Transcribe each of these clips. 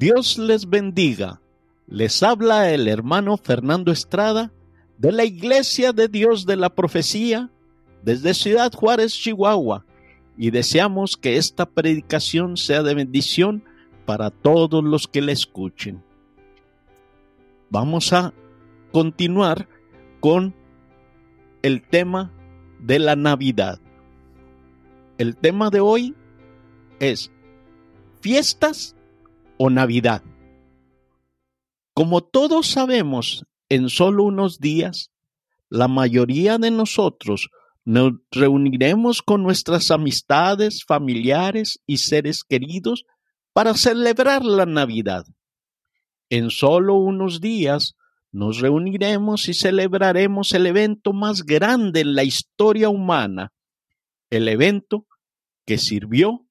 Dios les bendiga. Les habla el hermano Fernando Estrada de la Iglesia de Dios de la Profecía desde Ciudad Juárez, Chihuahua, y deseamos que esta predicación sea de bendición para todos los que la escuchen. Vamos a continuar con el tema de la Navidad. El tema de hoy es fiestas o Navidad. Como todos sabemos, en solo unos días, la mayoría de nosotros nos reuniremos con nuestras amistades, familiares y seres queridos para celebrar la Navidad. En solo unos días nos reuniremos y celebraremos el evento más grande en la historia humana, el evento que sirvió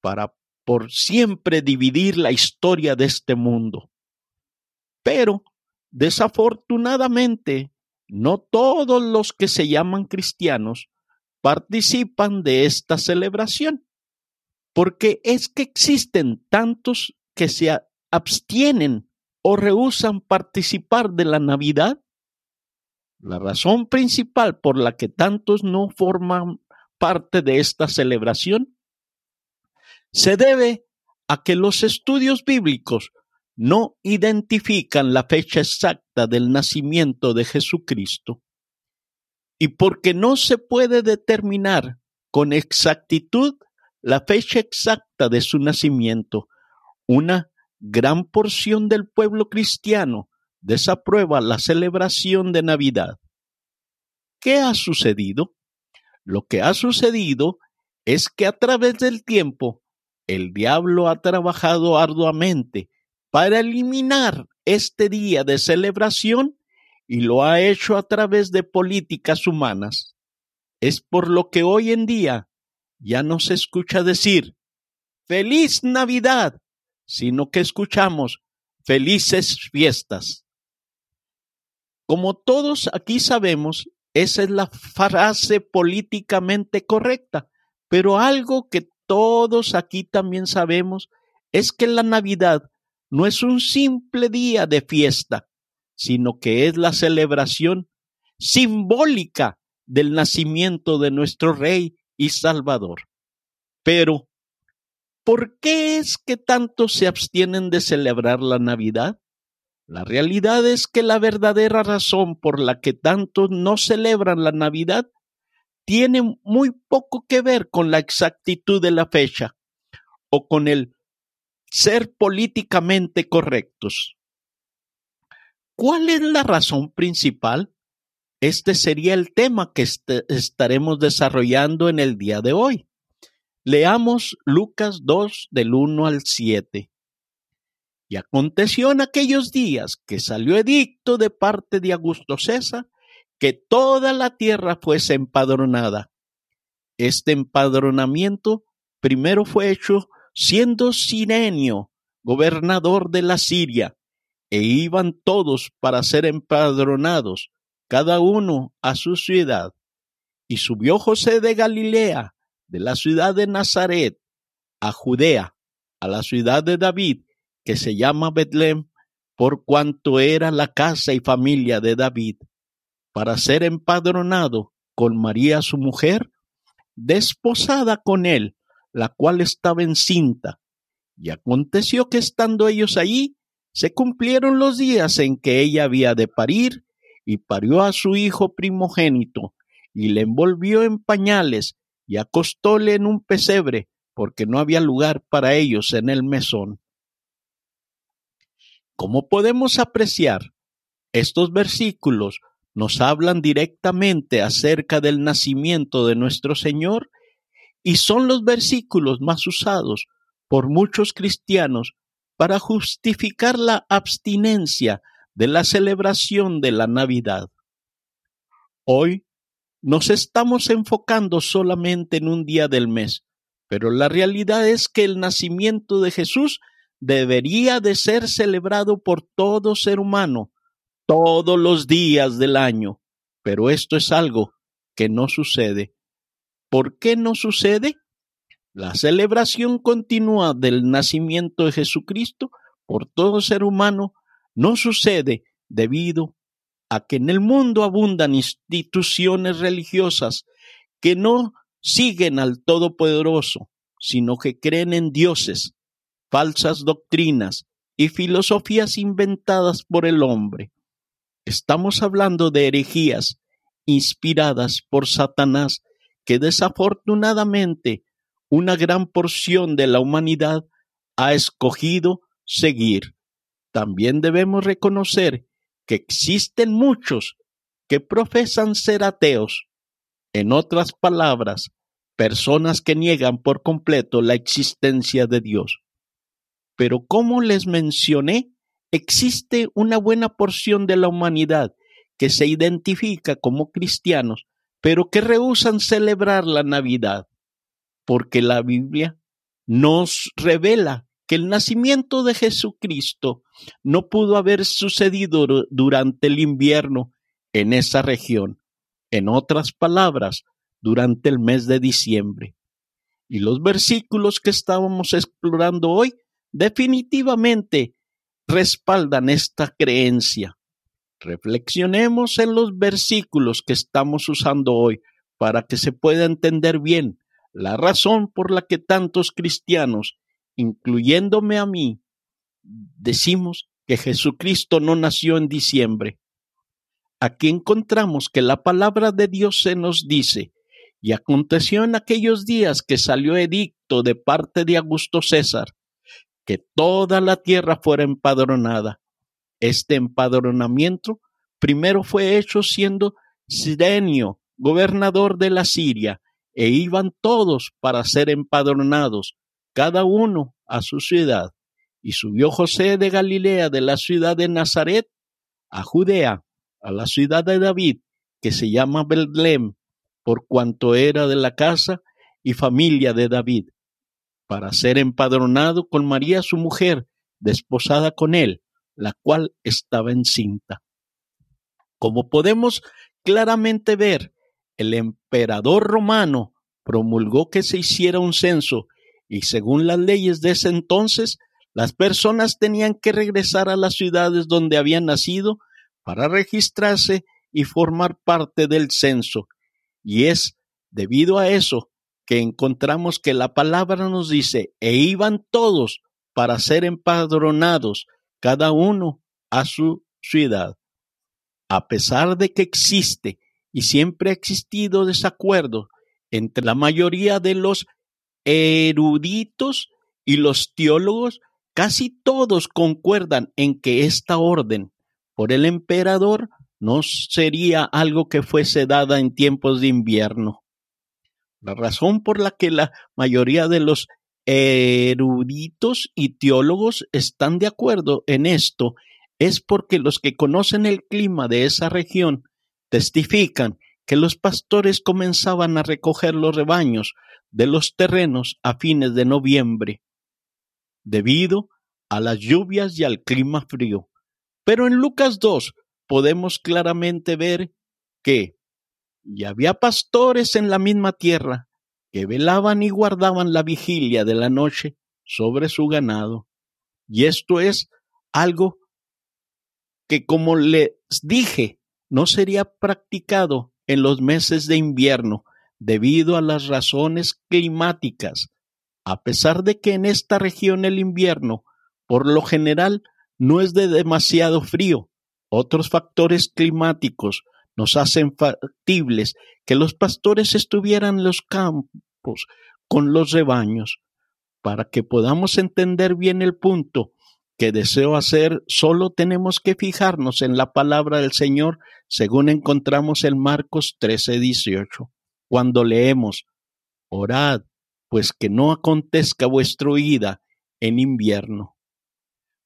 para por siempre dividir la historia de este mundo. Pero, desafortunadamente, no todos los que se llaman cristianos participan de esta celebración, porque es que existen tantos que se abstienen o rehusan participar de la Navidad. La razón principal por la que tantos no forman parte de esta celebración se debe a que los estudios bíblicos no identifican la fecha exacta del nacimiento de Jesucristo y porque no se puede determinar con exactitud la fecha exacta de su nacimiento, una gran porción del pueblo cristiano desaprueba la celebración de Navidad. ¿Qué ha sucedido? Lo que ha sucedido es que a través del tiempo el diablo ha trabajado arduamente para eliminar este día de celebración y lo ha hecho a través de políticas humanas. Es por lo que hoy en día ya no se escucha decir feliz Navidad, sino que escuchamos felices fiestas. Como todos aquí sabemos, esa es la frase políticamente correcta, pero algo que todos aquí también sabemos es que la Navidad no es un simple día de fiesta, sino que es la celebración simbólica del nacimiento de nuestro Rey y Salvador. Pero, ¿por qué es que tantos se abstienen de celebrar la Navidad? La realidad es que la verdadera razón por la que tantos no celebran la Navidad tiene muy poco que ver con la exactitud de la fecha o con el ser políticamente correctos. ¿Cuál es la razón principal? Este sería el tema que estaremos desarrollando en el día de hoy. Leamos Lucas 2 del 1 al 7. Y aconteció en aquellos días que salió edicto de parte de Augusto César que toda la tierra fuese empadronada. Este empadronamiento primero fue hecho siendo Sirenio gobernador de la Siria, e iban todos para ser empadronados, cada uno a su ciudad. Y subió José de Galilea, de la ciudad de Nazaret, a Judea, a la ciudad de David, que se llama Betlem, por cuanto era la casa y familia de David para ser empadronado con María su mujer, desposada con él, la cual estaba encinta. Y aconteció que estando ellos allí, se cumplieron los días en que ella había de parir, y parió a su hijo primogénito, y le envolvió en pañales, y acostóle en un pesebre, porque no había lugar para ellos en el mesón. Como podemos apreciar, estos versículos nos hablan directamente acerca del nacimiento de nuestro Señor y son los versículos más usados por muchos cristianos para justificar la abstinencia de la celebración de la Navidad. Hoy nos estamos enfocando solamente en un día del mes, pero la realidad es que el nacimiento de Jesús debería de ser celebrado por todo ser humano, todos los días del año, pero esto es algo que no sucede. ¿Por qué no sucede? La celebración continua del nacimiento de Jesucristo por todo ser humano no sucede debido a que en el mundo abundan instituciones religiosas que no siguen al Todopoderoso, sino que creen en dioses, falsas doctrinas y filosofías inventadas por el hombre. Estamos hablando de herejías inspiradas por Satanás que desafortunadamente una gran porción de la humanidad ha escogido seguir. También debemos reconocer que existen muchos que profesan ser ateos. En otras palabras, personas que niegan por completo la existencia de Dios. Pero como les mencioné, existe una buena porción de la humanidad que se identifica como cristianos, pero que rehusan celebrar la Navidad, porque la Biblia nos revela que el nacimiento de Jesucristo no pudo haber sucedido durante el invierno en esa región. En otras palabras, durante el mes de diciembre. Y los versículos que estábamos explorando hoy definitivamente respaldan esta creencia. Reflexionemos en los versículos que estamos usando hoy para que se pueda entender bien la razón por la que tantos cristianos, incluyéndome a mí, decimos que Jesucristo no nació en diciembre. Aquí encontramos que la palabra de Dios se nos dice, y aconteció en aquellos días que salió edicto de parte de Augusto César, que toda la tierra fuera empadronada. Este empadronamiento primero fue hecho siendo Sirenio, gobernador de la Siria, e iban todos para ser empadronados, cada uno a su ciudad. Y subió José de Galilea de la ciudad de Nazaret a Judea, a la ciudad de David, que se llama Belém, por cuanto era de la casa y familia de David, para ser empadronado con María su mujer, desposada con él, la cual estaba encinta. Como podemos claramente ver, el emperador romano promulgó que se hiciera un censo y según las leyes de ese entonces, las personas tenían que regresar a las ciudades donde habían nacido para registrarse y formar parte del censo y es debido a eso que encontramos que la palabra nos dice, e iban todos para ser empadronados, cada uno a su ciudad. A pesar de que existe y siempre ha existido desacuerdo entre la mayoría de los eruditos y los teólogos, casi todos concuerdan en que esta orden por el emperador no sería algo que fuese dada en tiempos de invierno. La razón por la que la mayoría de los eruditos y teólogos están de acuerdo en esto es porque los que conocen el clima de esa región testifican que los pastores comenzaban a recoger los rebaños de los terrenos a fines de noviembre, debido a las lluvias y al clima frío. Pero en Lucas 2 podemos claramente ver que ya había pastores en la misma tierra que velaban y guardaban la vigilia de la noche sobre su ganado. Y esto es algo que, como les dije, no sería practicado en los meses de invierno debido a las razones climáticas, a pesar de que en esta región el invierno, por lo general, no es de demasiado frío, otros factores climáticos nos hacen factibles que los pastores estuvieran en los campos con los rebaños. Para que podamos entender bien el punto que deseo hacer, solo tenemos que fijarnos en la palabra del Señor según encontramos en Marcos 13, 18. Cuando leemos, orad, pues que no acontezca vuestra huida en invierno.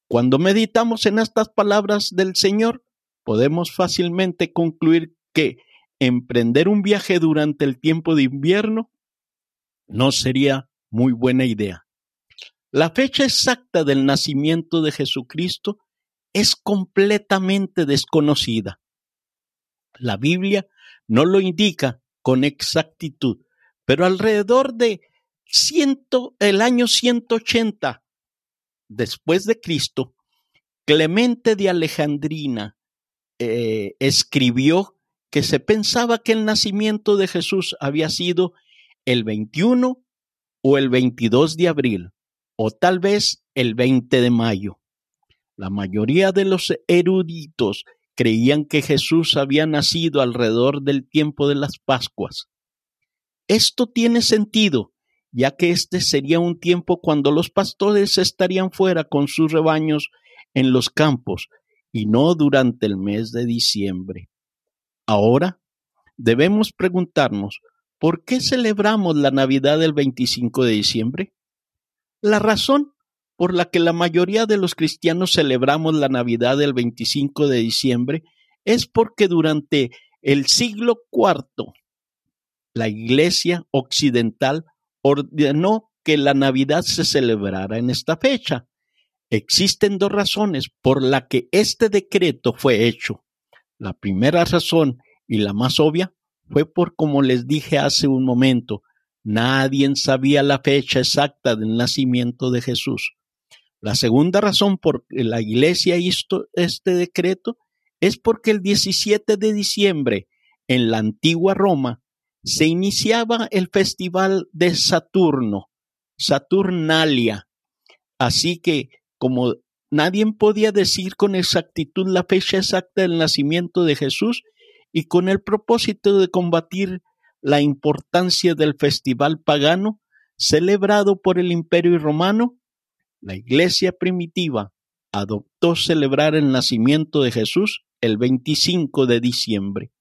Cuando meditamos en estas palabras del Señor, podemos fácilmente concluir que emprender un viaje durante el tiempo de invierno no sería muy buena idea. La fecha exacta del nacimiento de Jesucristo es completamente desconocida. La Biblia no lo indica con exactitud, pero alrededor de el año 180 después de Cristo, Clemente de Alejandrina eh, escribió que se pensaba que el nacimiento de Jesús había sido el 21 o el 22 de abril, o tal vez el 20 de mayo. La mayoría de los eruditos creían que Jesús había nacido alrededor del tiempo de las Pascuas. Esto tiene sentido, ya que este sería un tiempo cuando los pastores estarían fuera con sus rebaños en los campos y no durante el mes de diciembre. Ahora debemos preguntarnos, ¿por qué celebramos la Navidad el 25 de diciembre? La razón por la que la mayoría de los cristianos celebramos la Navidad del 25 de diciembre es porque durante el siglo IV la Iglesia Occidental ordenó que la Navidad se celebrara en esta fecha. Existen dos razones por las que este decreto fue hecho. La primera razón y la más obvia fue por como les dije hace un momento, nadie sabía la fecha exacta del nacimiento de Jesús. La segunda razón por la iglesia hizo este decreto es porque el 17 de diciembre en la antigua Roma se iniciaba el festival de Saturno, Saturnalia. Así que como nadie podía decir con exactitud la fecha exacta del nacimiento de Jesús y con el propósito de combatir la importancia del festival pagano celebrado por el Imperio Romano, la iglesia primitiva adoptó celebrar el nacimiento de Jesús el 25 de diciembre.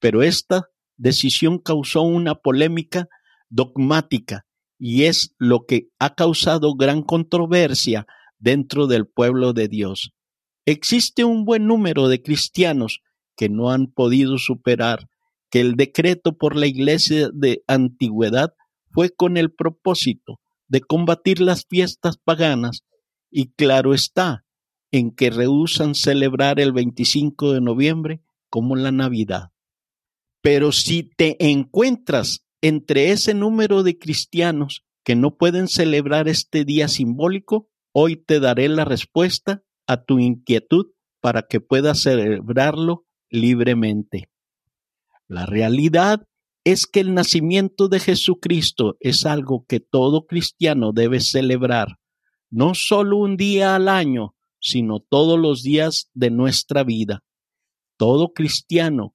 Pero esta decisión causó una polémica dogmática y es lo que ha causado gran controversia dentro del pueblo de Dios. Existe un buen número de cristianos que no han podido superar que el decreto por la iglesia de antigüedad fue con el propósito de combatir las fiestas paganas y claro está en que rehusan celebrar el 25 de noviembre como la Navidad. Pero si te encuentras entre ese número de cristianos que no pueden celebrar este día simbólico, hoy te daré la respuesta a tu inquietud para que puedas celebrarlo libremente. La realidad es que el nacimiento de Jesucristo es algo que todo cristiano debe celebrar, no solo un día al año, sino todos los días de nuestra vida. Todo cristiano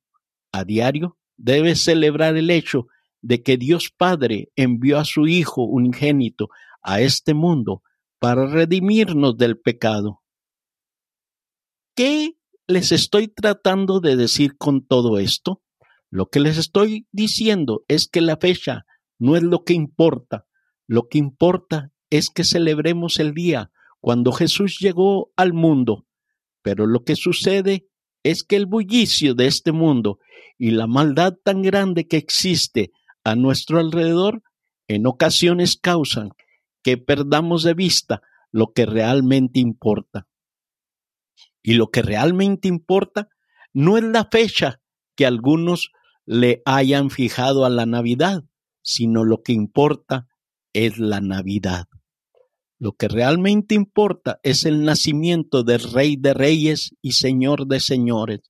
a diario debe celebrar el hecho de que Dios Padre envió a su Hijo unigénito a este mundo para redimirnos del pecado. ¿Qué les estoy tratando de decir con todo esto? Lo que les estoy diciendo es que la fecha no es lo que importa. Lo que importa es que celebremos el día cuando Jesús llegó al mundo. Pero lo que sucede es que el bullicio de este mundo y la maldad tan grande que existe a nuestro alrededor en ocasiones causan que perdamos de vista lo que realmente importa. Y lo que realmente importa no es la fecha que algunos le hayan fijado a la Navidad, sino lo que importa es la Navidad. Lo que realmente importa es el nacimiento del Rey de Reyes y Señor de Señores.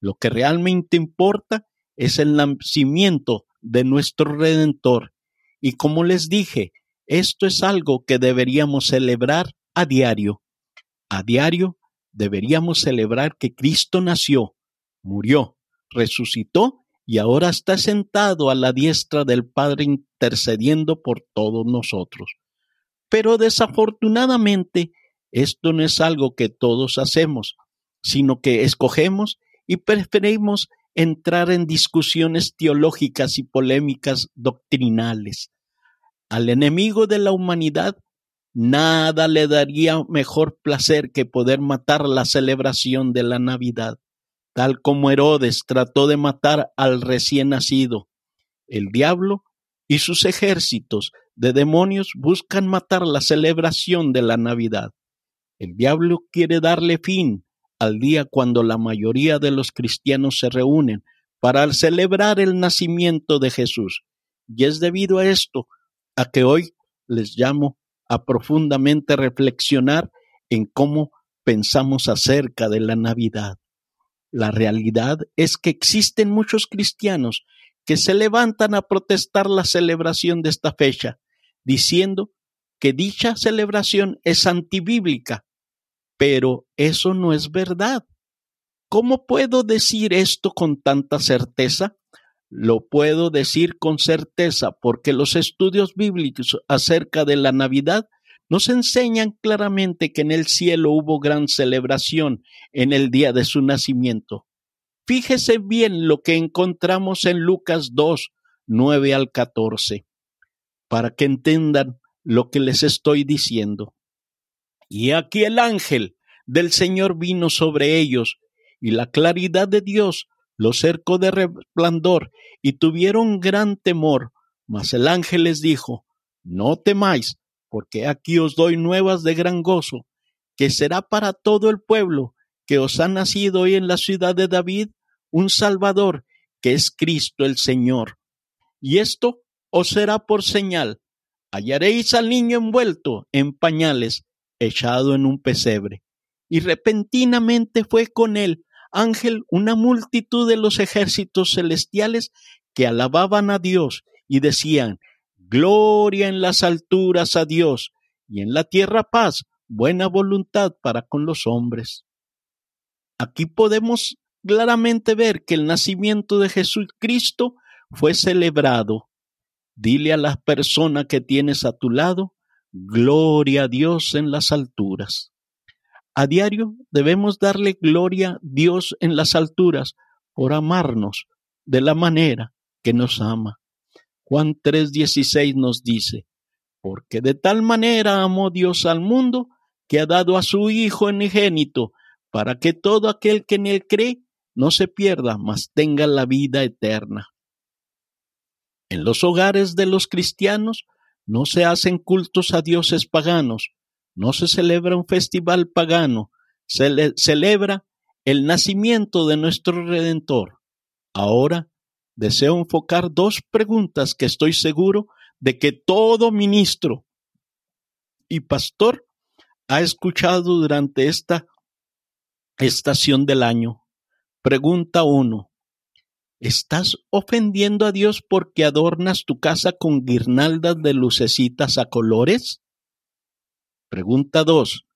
Lo que realmente importa es el nacimiento de nuestro Redentor. Y como les dije, esto es algo que deberíamos celebrar a diario. A diario deberíamos celebrar que Cristo nació, murió, resucitó y ahora está sentado a la diestra del Padre intercediendo por todos nosotros. Pero desafortunadamente esto no es algo que todos hacemos, sino que escogemos y preferimos entrar en discusiones teológicas y polémicas doctrinales. Al enemigo de la humanidad nada le daría mejor placer que poder matar la celebración de la Navidad tal como Herodes trató de matar al recién nacido. El diablo y sus ejércitos de demonios buscan matar la celebración de la Navidad. El diablo quiere darle fin al día cuando la mayoría de los cristianos se reúnen para celebrar el nacimiento de Jesús. Y es debido a esto a que hoy les llamo a profundamente reflexionar en cómo pensamos acerca de la Navidad. La realidad es que existen muchos cristianos que se levantan a protestar la celebración de esta fecha, diciendo que dicha celebración es antibíblica. Pero eso no es verdad. ¿Cómo puedo decir esto con tanta certeza? Lo puedo decir con certeza porque los estudios bíblicos acerca de la Navidad nos enseñan claramente que en el cielo hubo gran celebración en el día de su nacimiento. Fíjese bien lo que encontramos en Lucas 2, 9 al 14, para que entiendan lo que les estoy diciendo. Y aquí el ángel del Señor vino sobre ellos, y la claridad de Dios los cercó de resplandor, y tuvieron gran temor. Mas el ángel les dijo, No temáis, porque aquí os doy nuevas de gran gozo, que será para todo el pueblo, que os ha nacido hoy en la ciudad de David un Salvador, que es Cristo el Señor. Y esto os será por señal, hallaréis al niño envuelto en pañales, echado en un pesebre. Y repentinamente fue con él ángel una multitud de los ejércitos celestiales que alababan a Dios y decían, Gloria en las alturas a Dios y en la tierra paz, buena voluntad para con los hombres. Aquí podemos claramente ver que el nacimiento de Jesucristo fue celebrado. Dile a la persona que tienes a tu lado, gloria a Dios en las alturas. A diario debemos darle gloria a Dios en las alturas por amarnos de la manera que nos ama. Juan 3:16 nos dice, porque de tal manera amó Dios al mundo que ha dado a su Hijo enigénito, para que todo aquel que en él cree no se pierda, mas tenga la vida eterna. En los hogares de los cristianos no se hacen cultos a dioses paganos, no se celebra un festival pagano, se celebra el nacimiento de nuestro Redentor. Ahora deseo enfocar dos preguntas que estoy seguro de que todo ministro y pastor ha escuchado durante esta estación del año. Pregunta 1. ¿Estás ofendiendo a Dios porque adornas tu casa con guirnaldas de lucecitas a colores? Pregunta 2.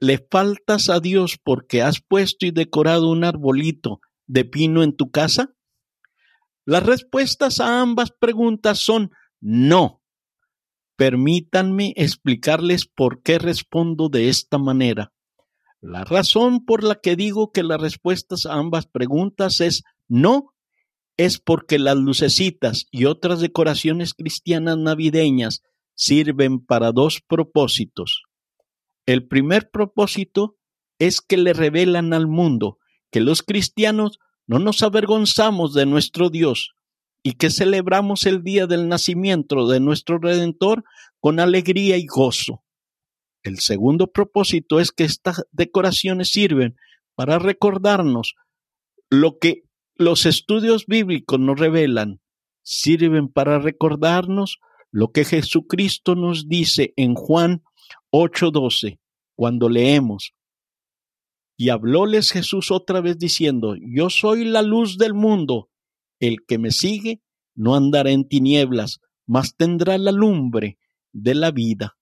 ¿Le faltas a Dios porque has puesto y decorado un arbolito de pino en tu casa? Las respuestas a ambas preguntas son no. Permítanme explicarles por qué respondo de esta manera. La razón por la que digo que las respuestas a ambas preguntas es no es porque las lucecitas y otras decoraciones cristianas navideñas sirven para dos propósitos. El primer propósito es que le revelan al mundo que los cristianos no nos avergonzamos de nuestro Dios y que celebramos el día del nacimiento de nuestro Redentor con alegría y gozo. El segundo propósito es que estas decoraciones sirven para recordarnos lo que los estudios bíblicos nos revelan, sirven para recordarnos lo que Jesucristo nos dice en Juan 8:12, cuando leemos, y hablóles Jesús otra vez diciendo, Yo soy la luz del mundo, el que me sigue no andará en tinieblas, mas tendrá la lumbre de la vida.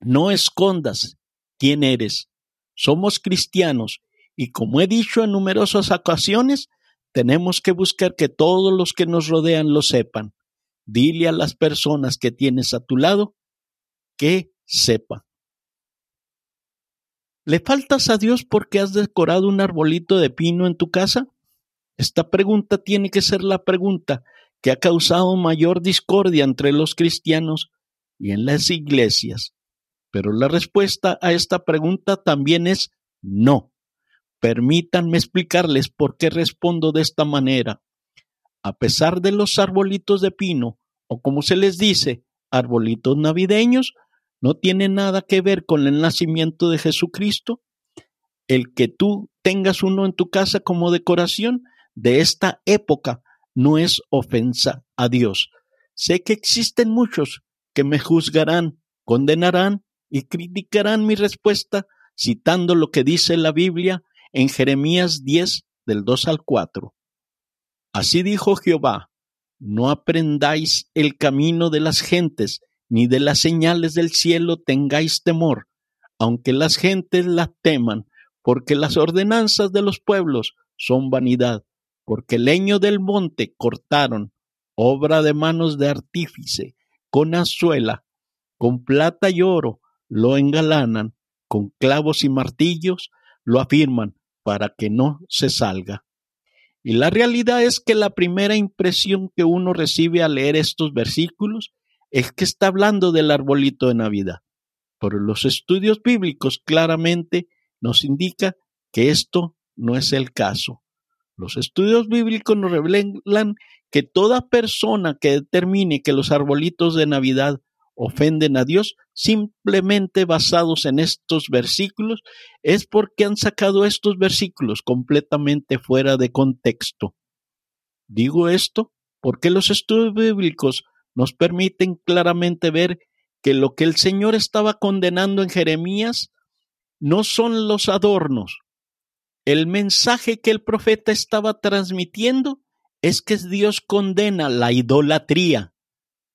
No escondas quién eres. Somos cristianos y como he dicho en numerosas ocasiones, tenemos que buscar que todos los que nos rodean lo sepan. Dile a las personas que tienes a tu lado que sepan. ¿Le faltas a Dios porque has decorado un arbolito de pino en tu casa? Esta pregunta tiene que ser la pregunta que ha causado mayor discordia entre los cristianos y en las iglesias. Pero la respuesta a esta pregunta también es no. Permítanme explicarles por qué respondo de esta manera. A pesar de los arbolitos de pino, o como se les dice, arbolitos navideños, no tiene nada que ver con el nacimiento de Jesucristo. El que tú tengas uno en tu casa como decoración de esta época no es ofensa a Dios. Sé que existen muchos que me juzgarán, condenarán y criticarán mi respuesta citando lo que dice la Biblia en Jeremías 10 del 2 al 4. Así dijo Jehová, no aprendáis el camino de las gentes, ni de las señales del cielo tengáis temor, aunque las gentes las teman, porque las ordenanzas de los pueblos son vanidad, porque leño del monte cortaron, obra de manos de artífice, con azuela, con plata y oro, lo engalanan, con clavos y martillos, lo afirman para que no se salga. Y la realidad es que la primera impresión que uno recibe al leer estos versículos es que está hablando del arbolito de Navidad. Pero los estudios bíblicos claramente nos indica que esto no es el caso. Los estudios bíblicos nos revelan que toda persona que determine que los arbolitos de Navidad ofenden a Dios simplemente basados en estos versículos es porque han sacado estos versículos completamente fuera de contexto. Digo esto porque los estudios bíblicos nos permiten claramente ver que lo que el Señor estaba condenando en Jeremías no son los adornos. El mensaje que el profeta estaba transmitiendo es que Dios condena la idolatría.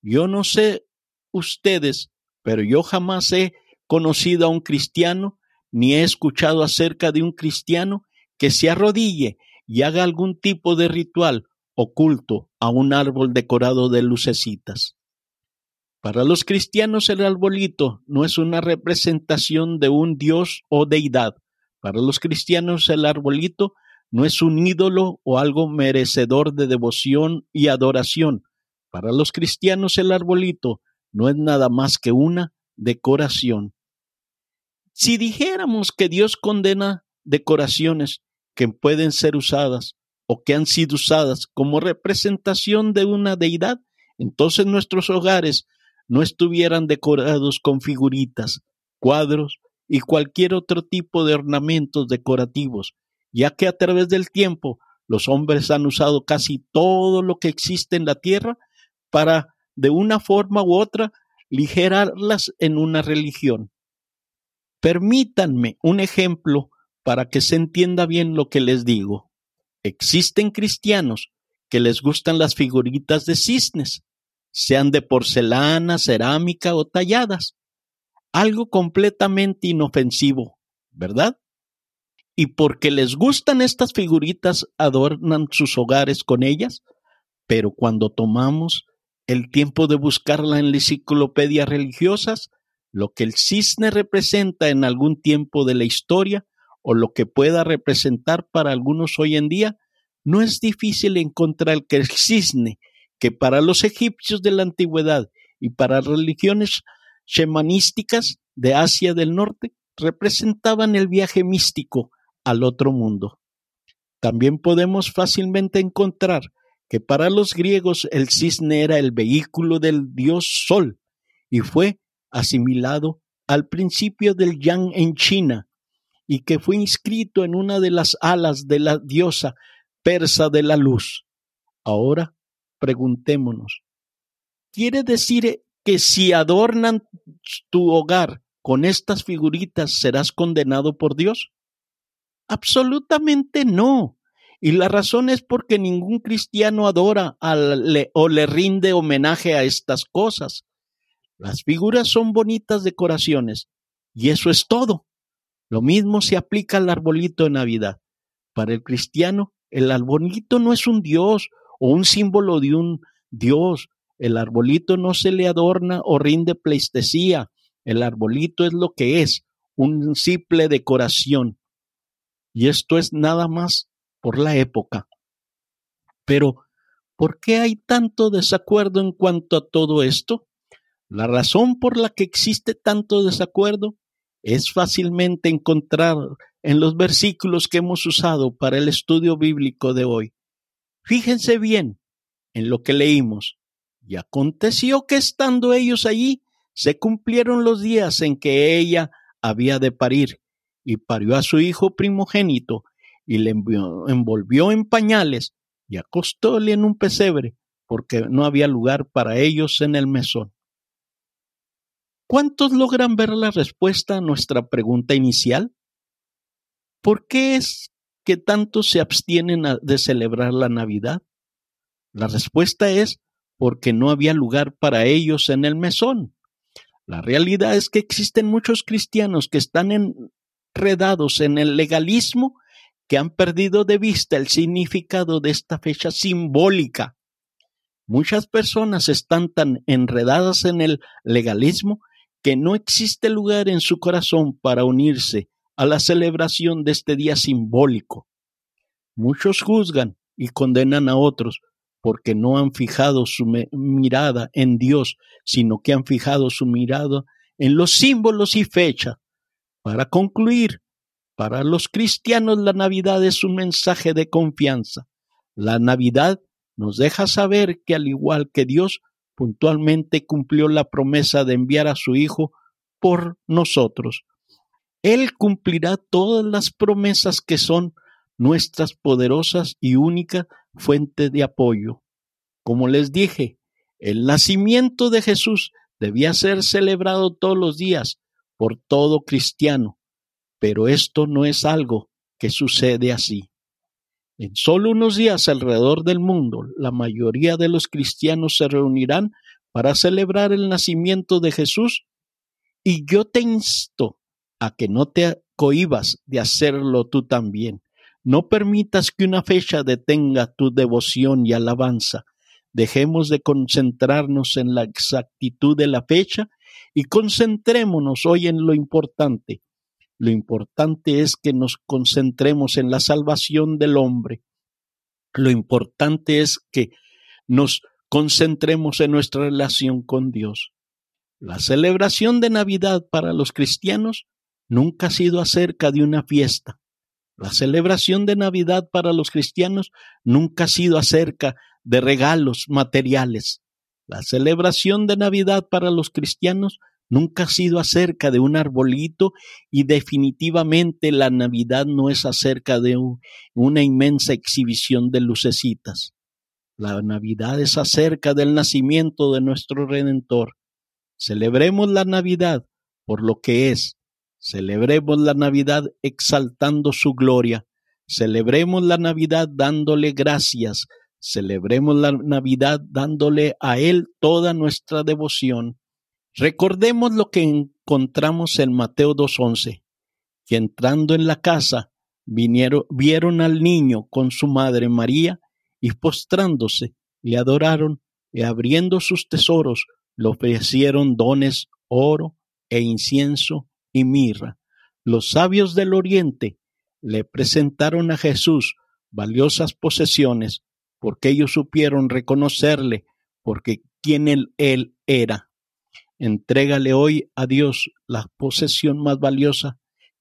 Yo no sé ustedes, pero yo jamás he conocido a un cristiano ni he escuchado acerca de un cristiano que se arrodille y haga algún tipo de ritual oculto a un árbol decorado de lucecitas. Para los cristianos el arbolito no es una representación de un dios o deidad. Para los cristianos el arbolito no es un ídolo o algo merecedor de devoción y adoración. Para los cristianos el arbolito no es nada más que una decoración. Si dijéramos que Dios condena decoraciones que pueden ser usadas o que han sido usadas como representación de una deidad, entonces nuestros hogares no estuvieran decorados con figuritas, cuadros y cualquier otro tipo de ornamentos decorativos, ya que a través del tiempo los hombres han usado casi todo lo que existe en la tierra para de una forma u otra, ligerarlas en una religión. Permítanme un ejemplo para que se entienda bien lo que les digo. Existen cristianos que les gustan las figuritas de cisnes, sean de porcelana, cerámica o talladas. Algo completamente inofensivo, ¿verdad? Y porque les gustan estas figuritas, adornan sus hogares con ellas, pero cuando tomamos el tiempo de buscarla en la enciclopedia religiosas, lo que el cisne representa en algún tiempo de la historia o lo que pueda representar para algunos hoy en día, no es difícil encontrar que el cisne, que para los egipcios de la antigüedad y para religiones shamanísticas de Asia del Norte, representaban el viaje místico al otro mundo. También podemos fácilmente encontrar que para los griegos el cisne era el vehículo del dios Sol y fue asimilado al principio del Yang en China y que fue inscrito en una de las alas de la diosa persa de la luz. Ahora preguntémonos, ¿quiere decir que si adornan tu hogar con estas figuritas serás condenado por Dios? Absolutamente no. Y la razón es porque ningún cristiano adora o le rinde homenaje a estas cosas. Las figuras son bonitas decoraciones y eso es todo. Lo mismo se aplica al arbolito de Navidad. Para el cristiano, el arbolito no es un dios o un símbolo de un dios. El arbolito no se le adorna o rinde pleistesía. El arbolito es lo que es, un simple decoración. Y esto es nada más por la época. Pero, ¿por qué hay tanto desacuerdo en cuanto a todo esto? La razón por la que existe tanto desacuerdo es fácilmente encontrar en los versículos que hemos usado para el estudio bíblico de hoy. Fíjense bien en lo que leímos. Y aconteció que estando ellos allí, se cumplieron los días en que ella había de parir, y parió a su hijo primogénito, y le envolvió en pañales y acostóle en un pesebre, porque no había lugar para ellos en el mesón. ¿Cuántos logran ver la respuesta a nuestra pregunta inicial? ¿Por qué es que tantos se abstienen de celebrar la Navidad? La respuesta es porque no había lugar para ellos en el mesón. La realidad es que existen muchos cristianos que están enredados en el legalismo que han perdido de vista el significado de esta fecha simbólica. Muchas personas están tan enredadas en el legalismo que no existe lugar en su corazón para unirse a la celebración de este día simbólico. Muchos juzgan y condenan a otros porque no han fijado su mirada en Dios, sino que han fijado su mirada en los símbolos y fecha. Para concluir, para los cristianos la Navidad es un mensaje de confianza. La Navidad nos deja saber que al igual que Dios, puntualmente cumplió la promesa de enviar a su Hijo por nosotros. Él cumplirá todas las promesas que son nuestras poderosas y únicas fuentes de apoyo. Como les dije, el nacimiento de Jesús debía ser celebrado todos los días por todo cristiano, pero esto no es algo que sucede así. En solo unos días alrededor del mundo, la mayoría de los cristianos se reunirán para celebrar el nacimiento de Jesús y yo te insto a que no te cohibas de hacerlo tú también. No permitas que una fecha detenga tu devoción y alabanza. Dejemos de concentrarnos en la exactitud de la fecha y concentrémonos hoy en lo importante, lo importante es que nos concentremos en la salvación del hombre. Lo importante es que nos concentremos en nuestra relación con Dios. La celebración de Navidad para los cristianos nunca ha sido acerca de una fiesta. La celebración de Navidad para los cristianos nunca ha sido acerca de regalos materiales. La celebración de Navidad para los cristianos nunca ha sido acerca de un arbolito y definitivamente la Navidad no es acerca de una inmensa exhibición de lucecitas. La Navidad es acerca del nacimiento de nuestro Redentor. Celebremos la Navidad por lo que es. Celebremos la Navidad exaltando su gloria. Celebremos la Navidad dándole gracias. Celebremos la Navidad dándole a Él toda nuestra devoción. Recordemos lo que encontramos en Mateo 2.11, que entrando en la casa vinieron, vieron al niño con su madre María y postrándose le adoraron y abriendo sus tesoros le ofrecieron dones, oro e incienso y mirra. Los sabios del oriente le presentaron a Jesús valiosas posesiones porque ellos supieron reconocerle porque quien él, él era. Entrégale hoy a Dios la posesión más valiosa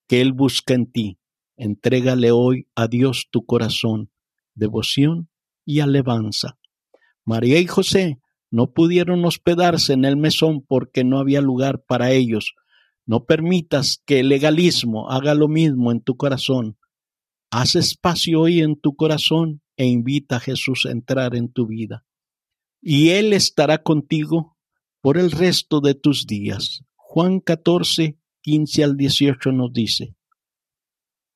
que Él busca en ti. Entrégale hoy a Dios tu corazón, devoción y alabanza. María y José no pudieron hospedarse en el mesón porque no había lugar para ellos. No permitas que el legalismo haga lo mismo en tu corazón. Haz espacio hoy en tu corazón e invita a Jesús a entrar en tu vida. Y Él estará contigo por el resto de tus días. Juan 14, 15 al 18 nos dice,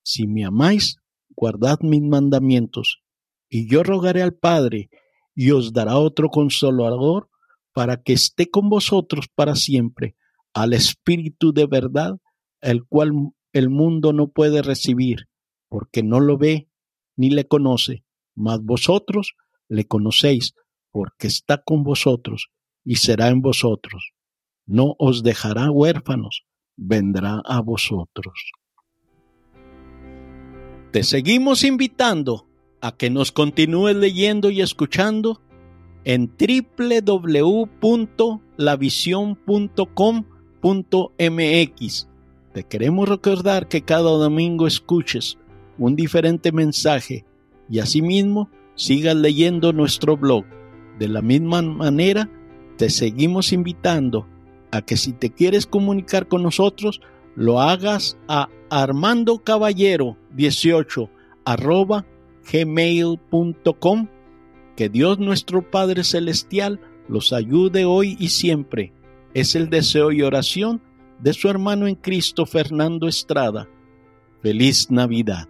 Si me amáis, guardad mis mandamientos, y yo rogaré al Padre, y os dará otro consolador para que esté con vosotros para siempre, al Espíritu de verdad, el cual el mundo no puede recibir, porque no lo ve ni le conoce, mas vosotros le conocéis, porque está con vosotros y será en vosotros. No os dejará huérfanos, vendrá a vosotros. Te seguimos invitando a que nos continúes leyendo y escuchando en www.lavision.com.mx. Te queremos recordar que cada domingo escuches un diferente mensaje y asimismo sigas leyendo nuestro blog. De la misma manera, te seguimos invitando a que si te quieres comunicar con nosotros, lo hagas a Armando Caballero 18 arroba gmail.com. Que Dios nuestro Padre Celestial los ayude hoy y siempre es el deseo y oración de su hermano en Cristo Fernando Estrada. Feliz Navidad.